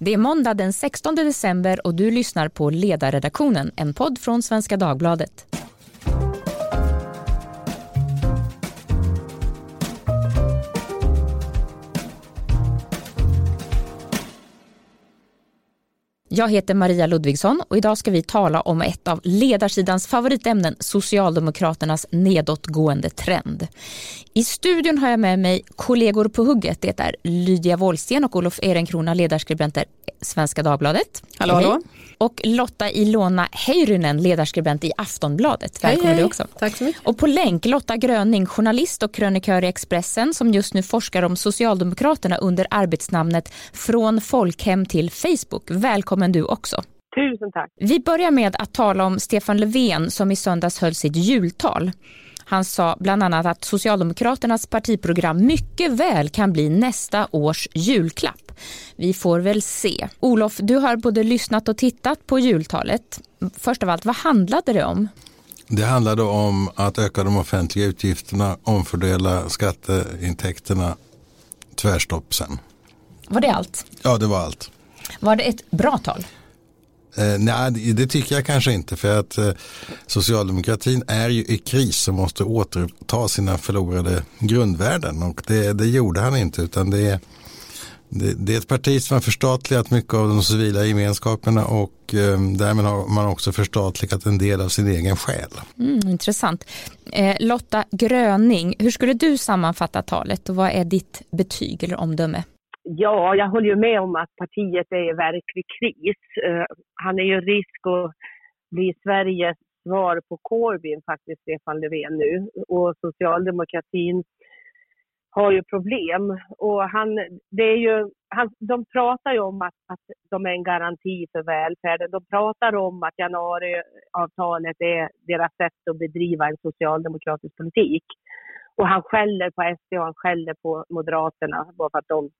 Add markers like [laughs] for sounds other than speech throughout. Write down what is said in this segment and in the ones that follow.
Det är måndag den 16 december och du lyssnar på Ledarredaktionen, en podd från Svenska Dagbladet. Jag heter Maria Ludvigsson och idag ska vi tala om ett av ledarsidans favoritämnen, Socialdemokraternas nedåtgående trend. I studion har jag med mig kollegor på hugget. Det är Lydia Wåhlsten och Olof Ehrenkrona, ledarskribenter Svenska Dagbladet. Hallå, hallå. Och Lotta Ilona Heirynen, ledarskribent i Aftonbladet. Välkommen hej, hej. du också. Tack så mycket. Och på länk Lotta Gröning, journalist och krönikör i Expressen som just nu forskar om Socialdemokraterna under arbetsnamnet Från folkhem till Facebook. Välkommen du också. Tusen tack. Vi börjar med att tala om Stefan Löfven som i söndags höll sitt jultal. Han sa bland annat att Socialdemokraternas partiprogram mycket väl kan bli nästa års julklapp. Vi får väl se. Olof, du har både lyssnat och tittat på jultalet. Först av allt, vad handlade det om? Det handlade om att öka de offentliga utgifterna, omfördela skatteintäkterna, tvärstopp sen. Var det allt? Ja, det var allt. Var det ett bra tal? Eh, nej, det tycker jag kanske inte för att eh, socialdemokratin är ju i kris och måste återta sina förlorade grundvärden och det, det gjorde han inte utan det det, det, är ett parti som har förstatligat mycket av de civila gemenskaperna och eh, därmed har man också förstatligat en del av sin egen själ. Mm, intressant. Eh, Lotta Gröning, hur skulle du sammanfatta talet och vad är ditt betyg eller omdöme? Ja, jag håller ju med om att partiet är i verklig kris. Uh, han är ju risk att bli Sveriges svar på Corbyn faktiskt, Stefan Löfven nu. Och socialdemokratin har ju problem. Och han, det är ju, han, de pratar ju om att, att de är en garanti för välfärden. De pratar om att januariavtalet är deras sätt att bedriva en socialdemokratisk politik. Och han skäller på SD och han skäller på Moderaterna bara för att de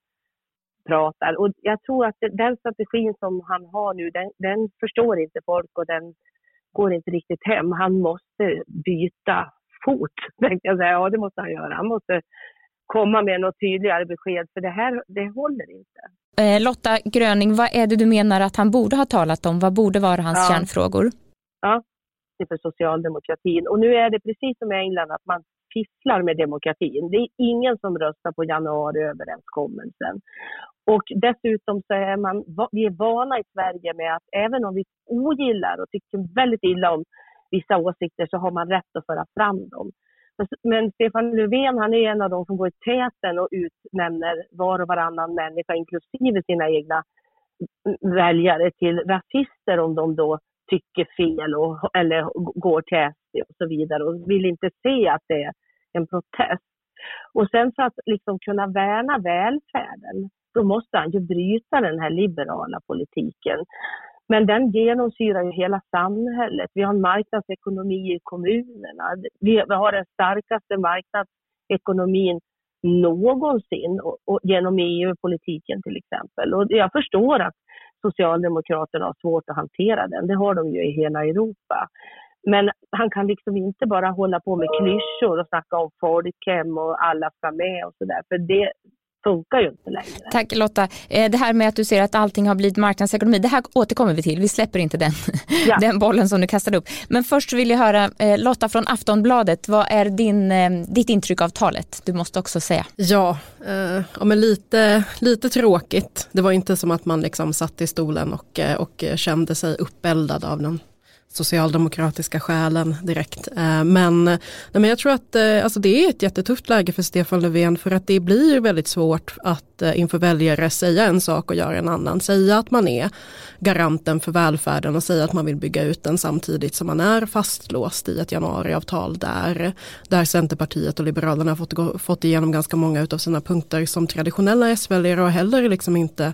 pratar. Och jag tror att den strategin som han har nu, den, den förstår inte folk och den går inte riktigt hem. Han måste byta fot, tänkte jag säga. Ja, det måste han göra. Han måste komma med något tydligare besked, för det här det håller inte. Eh, Lotta Gröning, vad är det du menar att han borde ha talat om? Vad borde vara hans ja. kärnfrågor? Ja, det är för socialdemokratin. Och nu är det precis som i England, att man fifflar med demokratin. Det är ingen som röstar på januariöverenskommelsen. Och dessutom så är man, vi är vana i Sverige med att även om vi ogillar och tycker väldigt illa om vissa åsikter så har man rätt att föra fram dem. Alltså, men Stefan Löfven han är en av de som går i täten och utnämner var och varannan människa, inklusive sina egna väljare, till rasister om de då tycker fel och, eller går till SD och så vidare och vill inte se att det är en protest. Och sen för att liksom kunna värna välfärden, då måste han ju bryta den här liberala politiken. Men den genomsyrar ju hela samhället. Vi har en marknadsekonomi i kommunerna. Vi har den starkaste marknadsekonomin någonsin och, och genom EU-politiken till exempel. Och jag förstår att Socialdemokraterna har svårt att hantera den. Det har de ju i hela Europa. Men han kan liksom inte bara hålla på med klyschor och snacka om folkhem och alla ska med och sådär. För det funkar ju inte längre. Tack Lotta. Eh, det här med att du ser att allting har blivit marknadsekonomi, det här återkommer vi till. Vi släpper inte den, [laughs] ja. den bollen som du kastade upp. Men först vill jag höra eh, Lotta från Aftonbladet, vad är din, eh, ditt intryck av talet? Du måste också säga. Ja, eh, ja men lite, lite tråkigt. Det var inte som att man liksom satt i stolen och, och kände sig uppeldad av den socialdemokratiska själen direkt. Eh, men, nej, men jag tror att eh, alltså det är ett jättetufft läge för Stefan Löfven för att det blir väldigt svårt att eh, inför väljare säga en sak och göra en annan. Säga att man är garanten för välfärden och säga att man vill bygga ut den samtidigt som man är fastlåst i ett januariavtal där, där Centerpartiet och Liberalerna har fått, fått igenom ganska många av sina punkter som traditionella S-väljare och heller liksom inte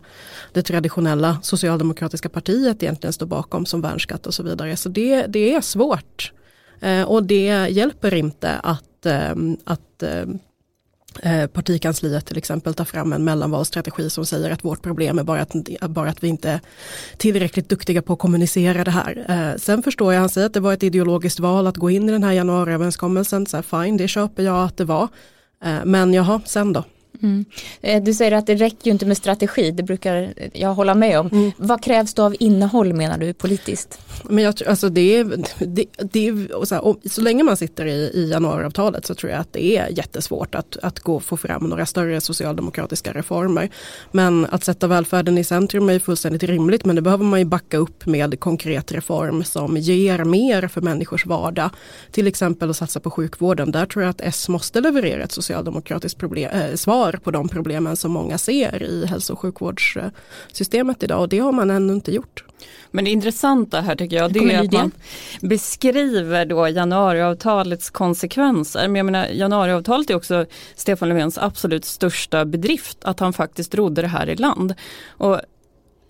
det traditionella socialdemokratiska partiet egentligen står bakom som värnskatt och så vidare. Så det, det är svårt. Eh, och det hjälper inte att, ehm, eh, att eh, partikansliet till exempel tar fram en mellanvalsstrategi som säger att vårt problem är bara att, bara att vi inte är tillräckligt duktiga på att kommunicera det här. Eh, sen förstår jag, han säger att det var ett ideologiskt val att gå in i den här januariöverenskommelsen, så här, fine det köper jag att det var. Eh, men jaha, sen då? Mm. Eh, du säger att det räcker ju inte med strategi, det brukar jag hålla med om. Mm. Vad krävs då av innehåll menar du politiskt? Men jag, alltså det, det, det så, här, så länge man sitter i, i januariavtalet så tror jag att det är jättesvårt att, att gå få fram några större socialdemokratiska reformer. Men att sätta välfärden i centrum är fullständigt rimligt men det behöver man ju backa upp med konkret reform som ger mer för människors vardag. Till exempel att satsa på sjukvården. Där tror jag att S måste leverera ett socialdemokratiskt problem, äh, svar på de problemen som många ser i hälso och sjukvårdssystemet idag och det har man ännu inte gjort. Men det intressanta här tycker jag det är att man beskriver då januariavtalets konsekvenser. Men jag menar januariavtalet är också Stefan Löfvens absolut största bedrift att han faktiskt rodde det här i land. Och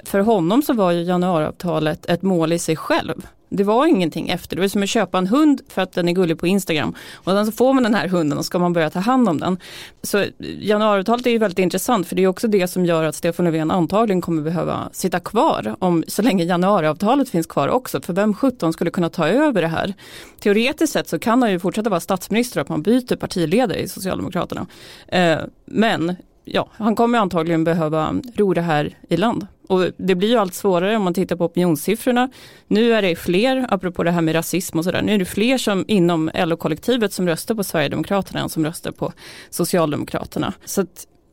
för honom så var ju januariavtalet ett mål i sig själv. Det var ingenting efter, det var som att köpa en hund för att den är gullig på Instagram. Och sen så får man den här hunden och ska man börja ta hand om den. Så januariavtalet är ju väldigt intressant för det är också det som gör att Stefan Löfven antagligen kommer behöva sitta kvar om, så länge januariavtalet finns kvar också. För vem 17 skulle kunna ta över det här? Teoretiskt sett så kan han ju fortsätta vara statsminister och att man byter partiledare i Socialdemokraterna. Eh, men ja, han kommer antagligen behöva ro det här i land. Och det blir ju allt svårare om man tittar på opinionssiffrorna. Nu är det fler, apropå det här med rasism och sådär, nu är det fler som inom LO-kollektivet som röstar på Sverigedemokraterna än som röstar på Socialdemokraterna. Så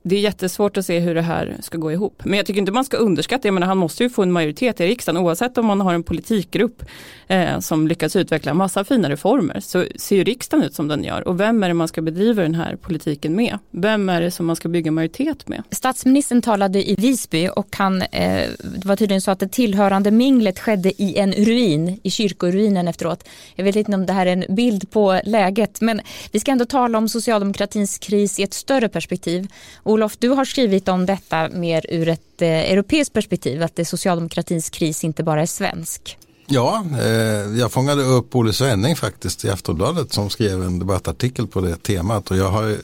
det är jättesvårt att se hur det här ska gå ihop. Men jag tycker inte man ska underskatta, jag menar han måste ju få en majoritet i riksdagen oavsett om man har en politikgrupp eh, som lyckas utveckla massa fina reformer så ser ju riksdagen ut som den gör. Och vem är det man ska bedriva den här politiken med? Vem är det som man ska bygga majoritet med? Statsministern talade i Visby och han, eh, det var tydligen så att det tillhörande minglet skedde i en ruin, i kyrkoruinen efteråt. Jag vet inte om det här är en bild på läget men vi ska ändå tala om socialdemokratins kris i ett större perspektiv. Olof, du har skrivit om detta mer ur ett eh, europeiskt perspektiv, att det socialdemokratins kris inte bara är svensk. Ja, eh, jag fångade upp Olle Svenning faktiskt i Aftonbladet som skrev en debattartikel på det temat och jag har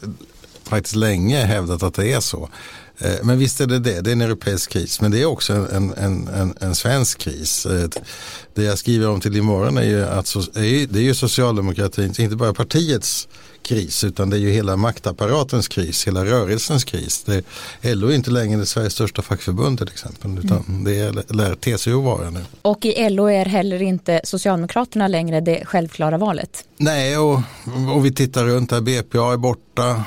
faktiskt länge hävdat att det är så. Eh, men visst är det det, det är en europeisk kris men det är också en, en, en, en svensk kris. Eh, det jag skriver om till imorgon är ju att det är ju socialdemokratins, inte bara partiets kris utan det är ju hela maktapparatens kris, hela rörelsens kris. Det, LO är inte längre Sveriges största fackförbund till exempel utan mm. det är, lär TCO vara nu. Och i LO är heller inte Socialdemokraterna längre det självklara valet? Nej och, och vi tittar runt här, BPA är borta,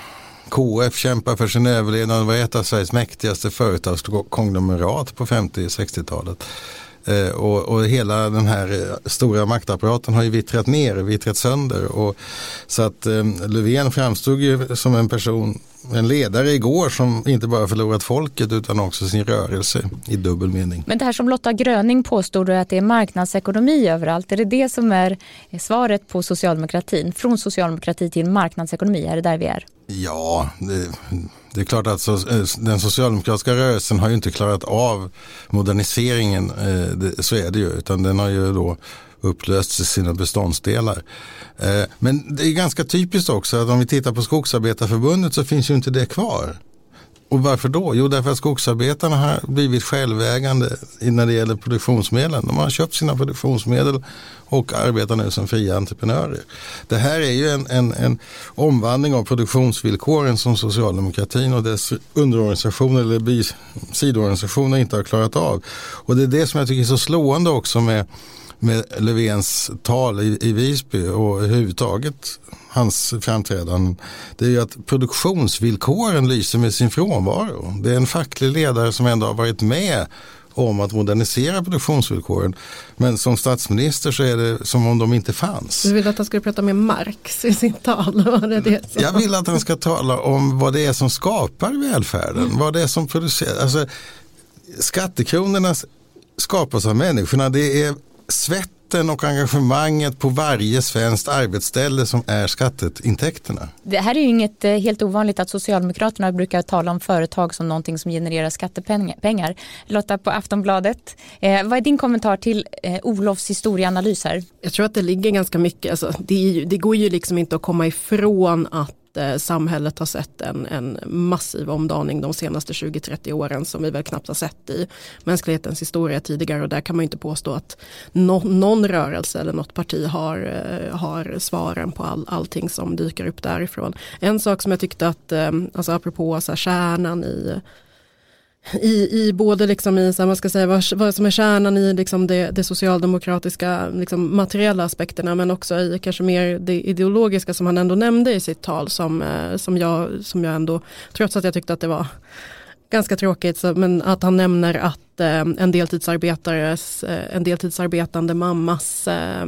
KF kämpar för sin överlevnad och var ett av Sveriges mäktigaste företagskonglomerat på 50-60-talet. Eh, och, och, hela den här eh, stora maktapparaten har ju vittrat ner, vittrat sönder. Och, så att eh, Löfven framstod ju som en person, en ledare igår som inte bara förlorat folket utan också sin rörelse i dubbel mening. Men det här som Lotta Gröning påstod att det är marknadsekonomi överallt, är det det som är svaret på socialdemokratin? Från socialdemokrati till marknadsekonomi, är det där vi är? Ja, det, det är klart att så, eh, den socialdemokratiska rörelsen har ju inte klarat av moderniseringen, eh, så är det ju, utan den har ju då upplösts i sina beståndsdelar. Eh, men det är ganska typiskt också att om vi tittar på Skogsarbetarförbundet så finns ju inte det kvar. Och varför då? Jo, därför att skogsarbetarna har blivit självägande när det gäller produktionsmedlen. De har köpt sina produktionsmedel och arbetar nu som fria entreprenörer. Det här är ju en, en, en omvandling av produktionsvillkoren som socialdemokratin och dess underorganisationer eller sidoorganisationer inte har klarat av. Och det är det som jag tycker är så slående också med med Löfvens tal i, i Visby och överhuvudtaget hans framträdanden. Det är ju att produktionsvillkoren lyser med sin frånvaro. Det är en facklig ledare som ändå har varit med om att modernisera produktionsvillkoren. Men som statsminister så är det som om de inte fanns. Du vill att han ska prata med Marx i sitt tal? [laughs] Var det det Jag vill att han ska tala om vad det är som skapar välfärden. Mm. Vad det är som producerar. Alltså, skattekronorna skapas av människorna. Det är svetten och engagemanget på varje svenskt arbetsställe som är skatteintäkterna. Det här är ju inget eh, helt ovanligt att Socialdemokraterna brukar tala om företag som någonting som genererar skattepengar. Lotta på Aftonbladet, eh, vad är din kommentar till eh, Olofs historieanalys här? Jag tror att det ligger ganska mycket, alltså, det, ju, det går ju liksom inte att komma ifrån att att eh, samhället har sett en, en massiv omdaning de senaste 20-30 åren som vi väl knappt har sett i mänsklighetens historia tidigare och där kan man inte påstå att no, någon rörelse eller något parti har, eh, har svaren på all, allting som dyker upp därifrån. En sak som jag tyckte att, eh, alltså apropå så här, kärnan i i, i både liksom i, så här, man ska säga, vad, vad som är kärnan i liksom det, det socialdemokratiska liksom materiella aspekterna men också i kanske mer det ideologiska som han ändå nämnde i sitt tal som, eh, som, jag, som jag ändå, trots att jag tyckte att det var ganska tråkigt, så, men att han nämner att eh, en, deltidsarbetares, eh, en deltidsarbetande mammas eh,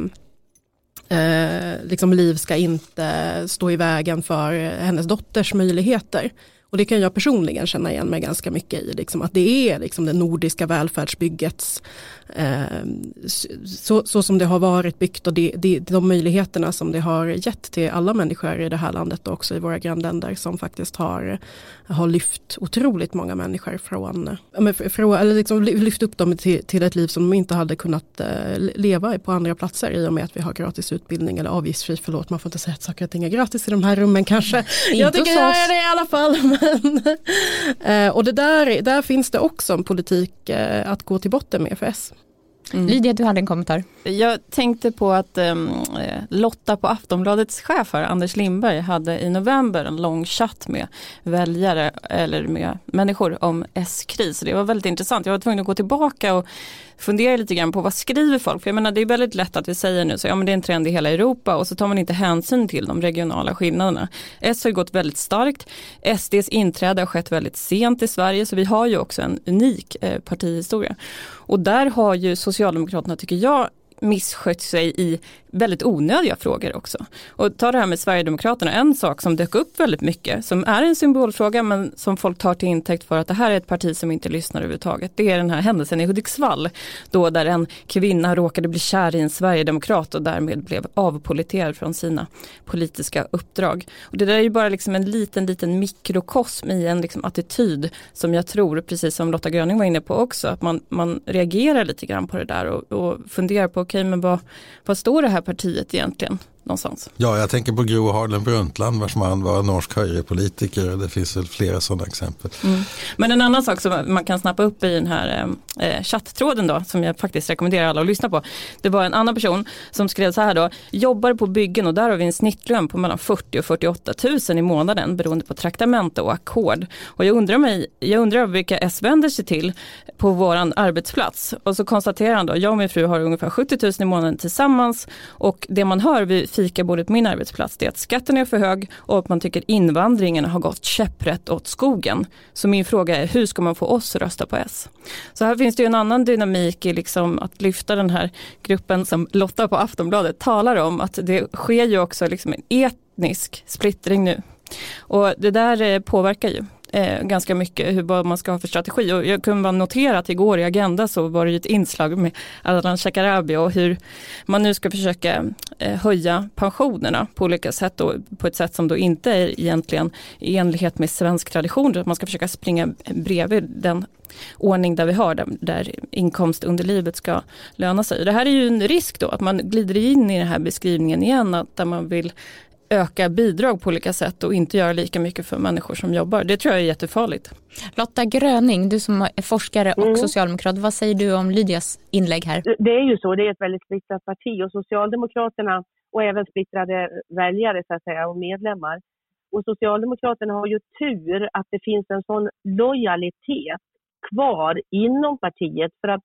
eh, liksom liv ska inte stå i vägen för eh, hennes dotters möjligheter. Och det kan jag personligen känna igen mig ganska mycket i, liksom, att det är liksom det nordiska välfärdsbyggets eh, så, så, som det har varit byggt och det, det, de möjligheterna som det har gett till alla människor i det här landet och också i våra grannländer som faktiskt har, har lyft otroligt många människor från, från eller liksom lyft upp dem till, till ett liv som de inte hade kunnat eh, leva på andra platser i och med att vi har gratis utbildning eller avgiftsfri, förlåt man får inte säga att saker och ting är gratis i de här rummen kanske. jag tycker jag är det i alla fall. Eh, och det där, där finns det också en politik eh, att gå till botten med för S. Mm. Lydia, du hade en kommentar. Jag tänkte på att um, Lotta på Aftonbladets chef här, Anders Lindberg, hade i november en lång chatt med väljare eller med människor om S-kris. Det var väldigt intressant. Jag var tvungen att gå tillbaka och fundera lite grann på vad skriver folk? För jag menar det är väldigt lätt att vi säger nu så ja men det är en trend i hela Europa och så tar man inte hänsyn till de regionala skillnaderna. S har gått väldigt starkt. SDs inträde har skett väldigt sent i Sverige så vi har ju också en unik eh, partihistoria. Och där har ju Socialdemokraterna tycker jag misskött sig i väldigt onödiga frågor också. Och ta det här med Sverigedemokraterna, en sak som dök upp väldigt mycket, som är en symbolfråga men som folk tar till intäkt för att det här är ett parti som inte lyssnar överhuvudtaget. Det är den här händelsen i Hudiksvall, då där en kvinna råkade bli kär i en Sverigedemokrat och därmed blev avpoliterad från sina politiska uppdrag. Och det där är ju bara liksom en liten, liten mikrokosm i en liksom attityd som jag tror, precis som Lotta Gröning var inne på också, att man, man reagerar lite grann på det där och, och funderar på, okej okay, men vad, vad står det här partiet egentligen? Någonstans. Ja, jag tänker på Gro Harlem Brundtland vars man var norsk högerpolitiker. Det finns väl flera sådana exempel. Mm. Men en annan sak som man kan snappa upp i den här eh, chatttråden då, som jag faktiskt rekommenderar alla att lyssna på. Det var en annan person som skrev så här då, jobbar på byggen och där har vi en snittlön på mellan 40 och 48 000 i månaden beroende på traktamente och ackord. Och jag undrar, mig, jag undrar vilka S vänder sig till på våran arbetsplats. Och så konstaterar han då, jag och min fru har ungefär 70 000 i månaden tillsammans och det man hör vid fikabordet på min arbetsplats det är att skatten är för hög och att man tycker invandringen har gått käpprätt åt skogen. Så min fråga är hur ska man få oss att rösta på S? Så här finns det ju en annan dynamik i liksom att lyfta den här gruppen som Lotta på Aftonbladet talar om att det sker ju också liksom en etnisk splittring nu. Och det där eh, påverkar ju eh, ganska mycket hur, vad man ska ha för strategi. Och jag kunde bara notera att igår i Agenda så var det ett inslag med Ardalan Shekarabi och hur man nu ska försöka eh, höja pensionerna på olika sätt och på ett sätt som då inte är egentligen i enlighet med svensk tradition. Att man ska försöka springa bredvid den ordning där vi har där, där inkomst under livet ska löna sig. Det här är ju en risk då att man glider in i den här beskrivningen igen att där man vill öka bidrag på olika sätt och inte göra lika mycket för människor som jobbar. Det tror jag är jättefarligt. Lotta Gröning, du som är forskare och mm. socialdemokrat, vad säger du om Lydias inlägg här? Det är ju så, det är ett väldigt splittrat parti och Socialdemokraterna och även splittrade väljare så att säga, och medlemmar. Och Socialdemokraterna har ju tur att det finns en sån lojalitet kvar inom partiet för att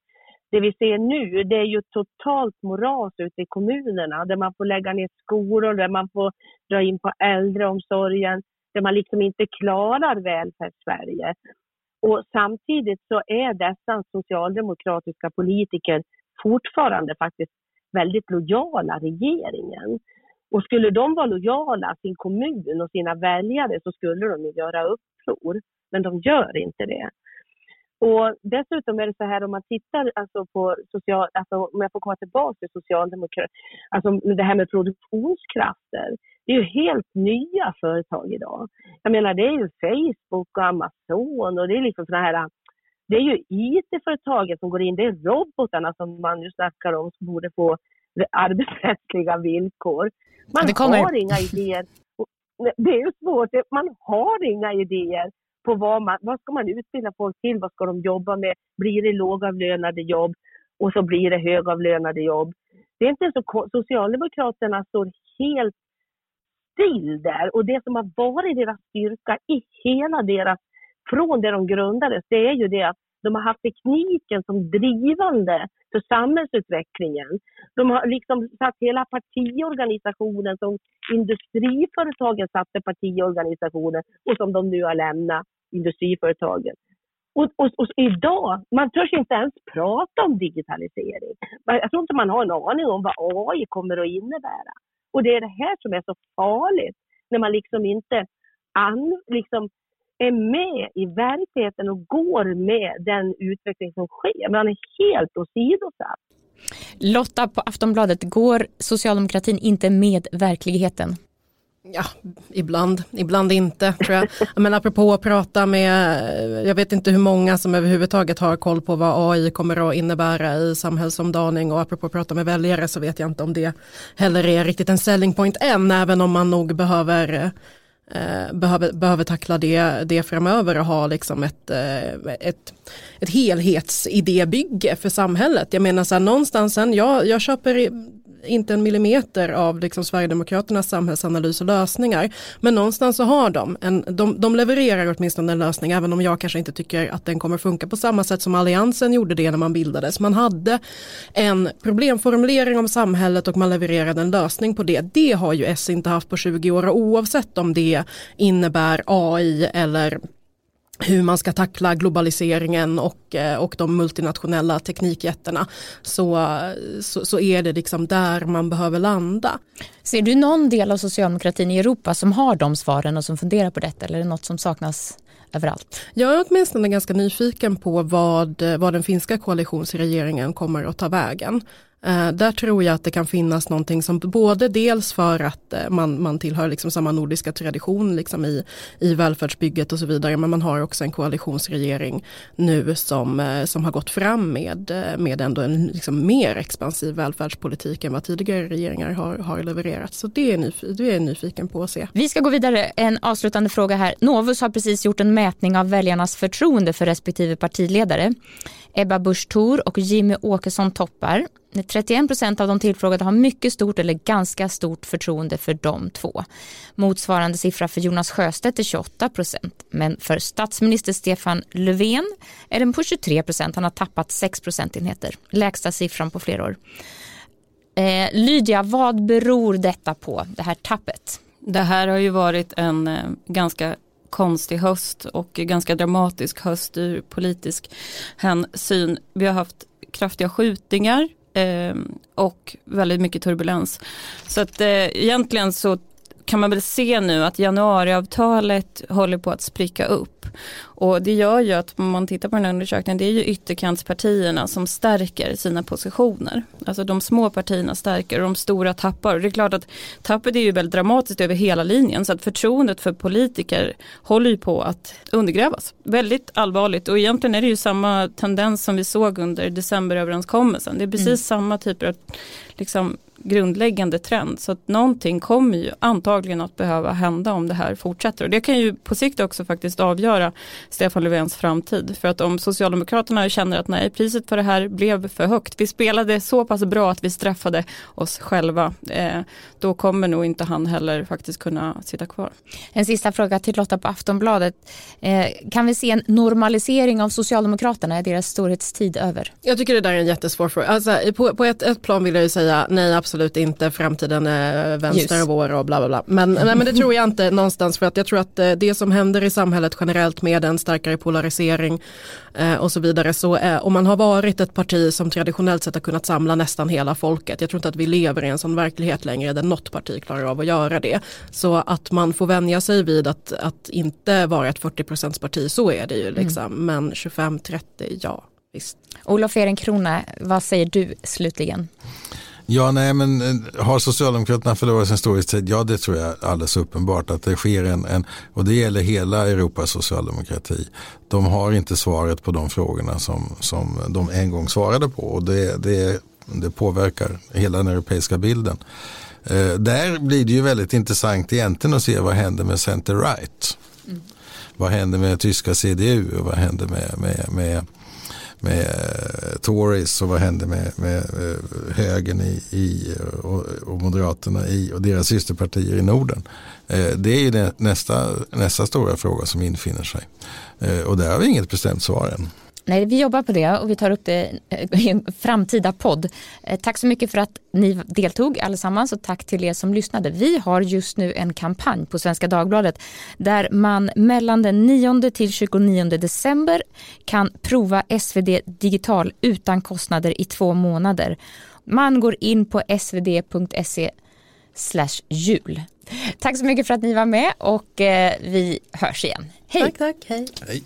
det vi ser nu, det är ju totalt moras ute i kommunerna där man får lägga ner skolor, där man får dra in på äldreomsorgen, där man liksom inte klarar välfärdssverige. Och samtidigt så är dessa socialdemokratiska politiker fortfarande faktiskt väldigt lojala regeringen. Och skulle de vara lojala sin kommun och sina väljare så skulle de göra uppror. Men de gör inte det. Och dessutom är det så här om man tittar alltså på social, alltså om jag får komma tillbaka till socialdemokrati, alltså det här med produktionskrafter. Det är ju helt nya företag idag. Jag menar det är ju Facebook och Amazon och det är liksom sådana här det är ju IT-företagen som går in, det är robotarna som man ju snackar om som borde få arbetsrättsliga villkor. Man har inga idéer det är ju svårt. Man har inga idéer på vad man, vad ska man utbilda folk till, vad ska de jobba med, blir det lågavlönade jobb? Och så blir det högavlönade jobb. Det är inte så, Socialdemokraterna står helt still där. Och det som har varit deras styrka i hela deras, från det de grundades, det är ju det att de har haft tekniken som drivande för samhällsutvecklingen. De har liksom satt hela partiorganisationen som industriföretagen satte partiorganisationen och som de nu har lämnat industriföretagen. Och, och, och, idag, man törs inte ens prata om digitalisering. Jag tror inte man har en aning om vad AI kommer att innebära. Och det är det här som är så farligt, när man liksom inte an, liksom är med i verkligheten och går med den utveckling som sker. Man är helt åsidosatt. Lotta på Aftonbladet, går socialdemokratin inte med verkligheten? Ja, ibland, ibland inte tror jag. Men apropå att prata med, jag vet inte hur många som överhuvudtaget har koll på vad AI kommer att innebära i samhällsomdaning och apropå att prata med väljare så vet jag inte om det heller är riktigt en selling point än, även om man nog behöver eh, behöver, behöver tackla det, det framöver och ha liksom ett, eh, ett, ett helhetsidébygge för samhället. Jag menar så här, någonstans, sen, jag, jag köper inte en millimeter av liksom Sverigedemokraternas samhällsanalys och lösningar. Men någonstans så har de, en, de, de levererar åtminstone en lösning även om jag kanske inte tycker att den kommer funka på samma sätt som Alliansen gjorde det när man bildades. Man hade en problemformulering om samhället och man levererade en lösning på det. Det har ju S inte haft på 20 år och oavsett om det innebär AI eller hur man ska tackla globaliseringen och, eh, och de multinationella teknikjättarna så, så, så, är det liksom där man behöver landa. Ser du någon del av socialdemokratin i Europa som har de svaren och som funderar på detta eller är det något som saknas överallt? Jag är åtminstone ganska nyfiken på vad, vad den finska koalitionsregeringen kommer att ta vägen. Eh, där tror jag att det kan finnas någonting som både dels för att eh, man, man tillhör liksom samma nordiska tradition liksom i, i välfärdsbygget och så vidare men man har också en koalitionsregering nu som, eh, som har gått fram med, med ändå en liksom mer expansiv välfärdspolitik än vad tidigare regeringar har, har levererat. Så det är, nyf det är jag nyfiken på att se. Vi ska gå vidare. En avslutande fråga här. Novus har precis gjort en mätning av väljarnas förtroende för respektive partiledare. Ebba Busch Thor och Jimmy Åkesson toppar. 31 procent av de tillfrågade har mycket stort eller ganska stort förtroende för de två. Motsvarande siffra för Jonas Sjöstedt är 28 procent. Men för statsminister Stefan Löfven är den på 23 procent. Han har tappat 6 procentenheter. Lägsta siffran på flera år. Eh, Lydia, vad beror detta på, det här tappet? Det här har ju varit en eh, ganska konstig höst och ganska dramatisk höst ur politisk hänsyn. Vi har haft kraftiga skjutningar Ehm, och väldigt mycket turbulens. Så att eh, egentligen så kan man väl se nu att januariavtalet håller på att spricka upp. Och det gör ju att om man tittar på den här undersökningen, det är ju ytterkantspartierna som stärker sina positioner. Alltså de små partierna stärker och de stora tappar. Och det är klart att tappet är ju väldigt dramatiskt över hela linjen så att förtroendet för politiker håller ju på att undergrävas. Väldigt allvarligt och egentligen är det ju samma tendens som vi såg under decemberöverenskommelsen. Det är precis mm. samma typer av liksom, grundläggande trend. Så att någonting kommer ju antagligen att behöva hända om det här fortsätter. Och det kan ju på sikt också faktiskt avgöra Stefan Löfvens framtid. För att om Socialdemokraterna känner att nej, priset för det här blev för högt. Vi spelade så pass bra att vi straffade oss själva. Eh, då kommer nog inte han heller faktiskt kunna sitta kvar. En sista fråga till Lotta på Aftonbladet. Eh, kan vi se en normalisering av Socialdemokraterna? Är deras storhetstid över? Jag tycker det där är en jättesvår fråga. Alltså, på, på ett, ett plan vill jag ju säga nej, absolut inte. Framtiden är vänster och vår och bla bla bla. Men, nej, men det [laughs] tror jag inte någonstans för att jag tror att eh, det som händer i samhället generellt med en starkare polarisering eh, och så vidare. Så eh, om man har varit ett parti som traditionellt sett har kunnat samla nästan hela folket. Jag tror inte att vi lever i en sån verklighet längre där något parti klarar av att göra det. Så att man får vänja sig vid att, att inte vara ett 40 parti, så är det ju liksom. Mm. Men 25-30, ja visst. Olof Ehrenkrona, vad säger du slutligen? Ja, nej, men eh, har Socialdemokraterna förlorat sin storhetstid? Ja, det tror jag alldeles uppenbart att det sker en, en, och det gäller hela Europas socialdemokrati. De har inte svaret på de frågorna som, som de en gång svarade på och det, det, det påverkar hela den europeiska bilden. Där blir det ju väldigt intressant egentligen att se vad händer med center-right. Mm. Vad händer med tyska CDU och vad händer med, med, med med eh, Tories och vad hände med, med eh, högern i, i eh, och, och, Moderaterna i och deras systerpartier i Norden. Eh, det är ju nästa, nästa stora fråga som infinner sig. Och där har vi inget bestämt svar än. Nej, vi jobbar på det och vi tar upp det i en framtida podd. Eh, tack så mycket för att ni deltog allesammans och tack till er som lyssnade. Vi har just nu en kampanj på Svenska Dagbladet där man mellan den 9 till 29 december kan prova SvD digital utan kostnader i två månader. Man går in på svd.se jul. Tack så mycket för att ni var med och eh, vi hörs igen. Hej! Tack, tack. Hej. Hej.